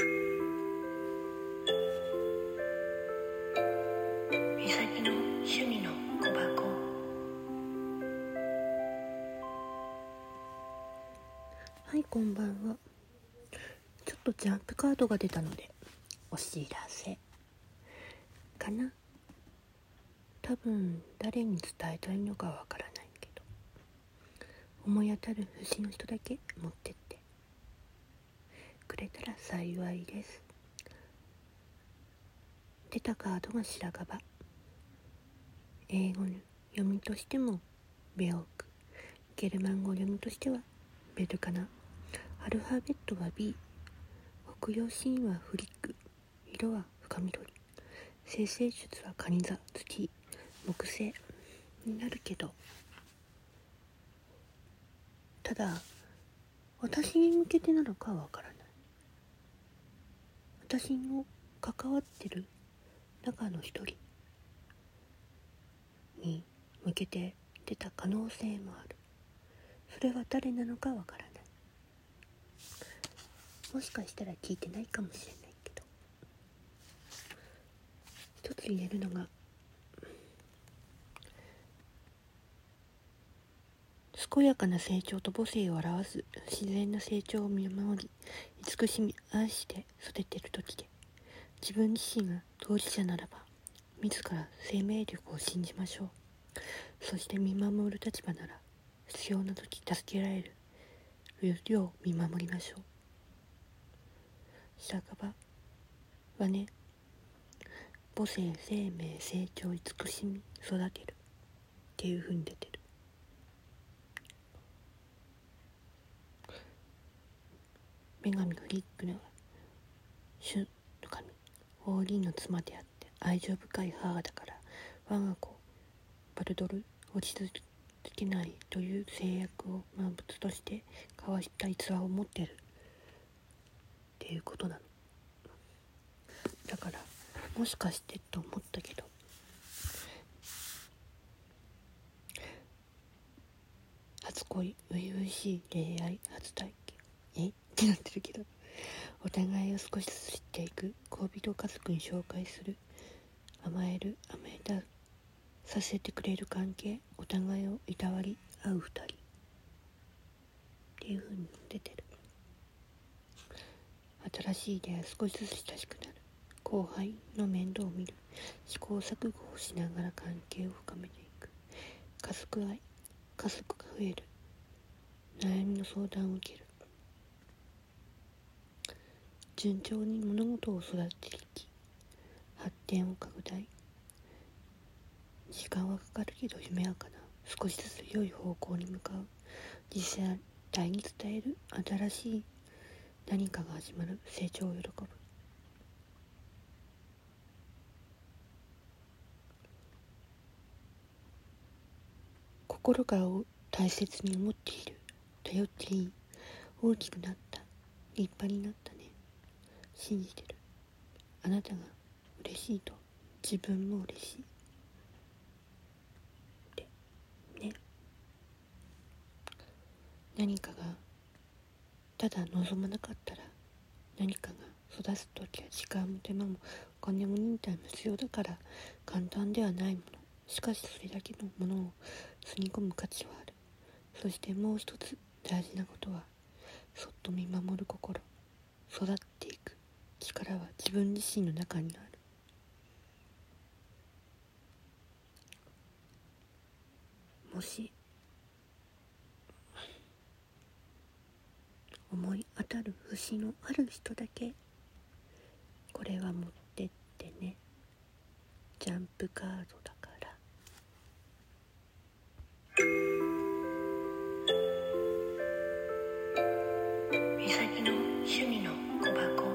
みさきの趣味の小箱。はいこんばんは。ちょっとジャンプカードが出たのでお知らせ。かな？多分誰に伝えたいのかわからないけど思い当たる節の人だけ持ってって。れたら幸い。です出たカードが白樺英語の読みとしてもベオークゲルマン語読みとしてはベルカナアルファベットは B 北洋シーンはフリック色は深緑生成術はカニ座月木星になるけどただ私に向けてなのかはわからない。私の関わってる中の一人に向けて出た可能性もある。それは誰なのかわからない。もしかしたら聞いてないかもしれないけど。一つ言えるのが健やかな成長と母性を表す自然な成長を見守り慈しみ愛して育ててる時で自分自身が当事者ならば自ら生命力を信じましょう。そして見守る立場なら必要な時助けられる。よう見守りましょう。白樺はね。母性生命成長慈しみ育てる。っていう風に出てる女神フリックの主の神王林の妻であって愛情深い母だから我が子バルドル落ち着けないという制約を万物として交わした逸話を持ってる。っていうことなの。だからもしかしてと思ったけど。初恋初々しい恋愛初体験？え？ってなってるけど。お互いを少しずつ知っていく。恋人家族に紹介する。甘える。甘えたさせてくれる関係。お互いをいたわり。合う二人。っていう風に出てる。新しい出会い少しずつ親しくなる。後輩の面倒を見る。試行錯誤をしながら関係を深めていく。家族愛。家族が増える。悩みの相談を受ける。順調に物事を育てていき発展を拡大。時間はかかるけど夢やかな。少しずつ良い方向に向かう。実際に伝える新しい何かが始まる。成長を喜ぶ。心からを大切に思っている。頼っていい。大きくなった。立派になった。信じてる。あなたが嬉しいと。自分も嬉しい。ってね。何かがただ望まなかったら何かが育つ時は時間も手間もお金も忍耐も必要だから簡単ではないもの。しかしそれだけのものを積み込む価値はある。そしてもう一つ大事なことはそっと見守る心。育っていく。力は自分自身の中にある。もし思い当たる節のある人だけこれは持ってってね。ジャンプカードだから。みさきの趣味の小箱。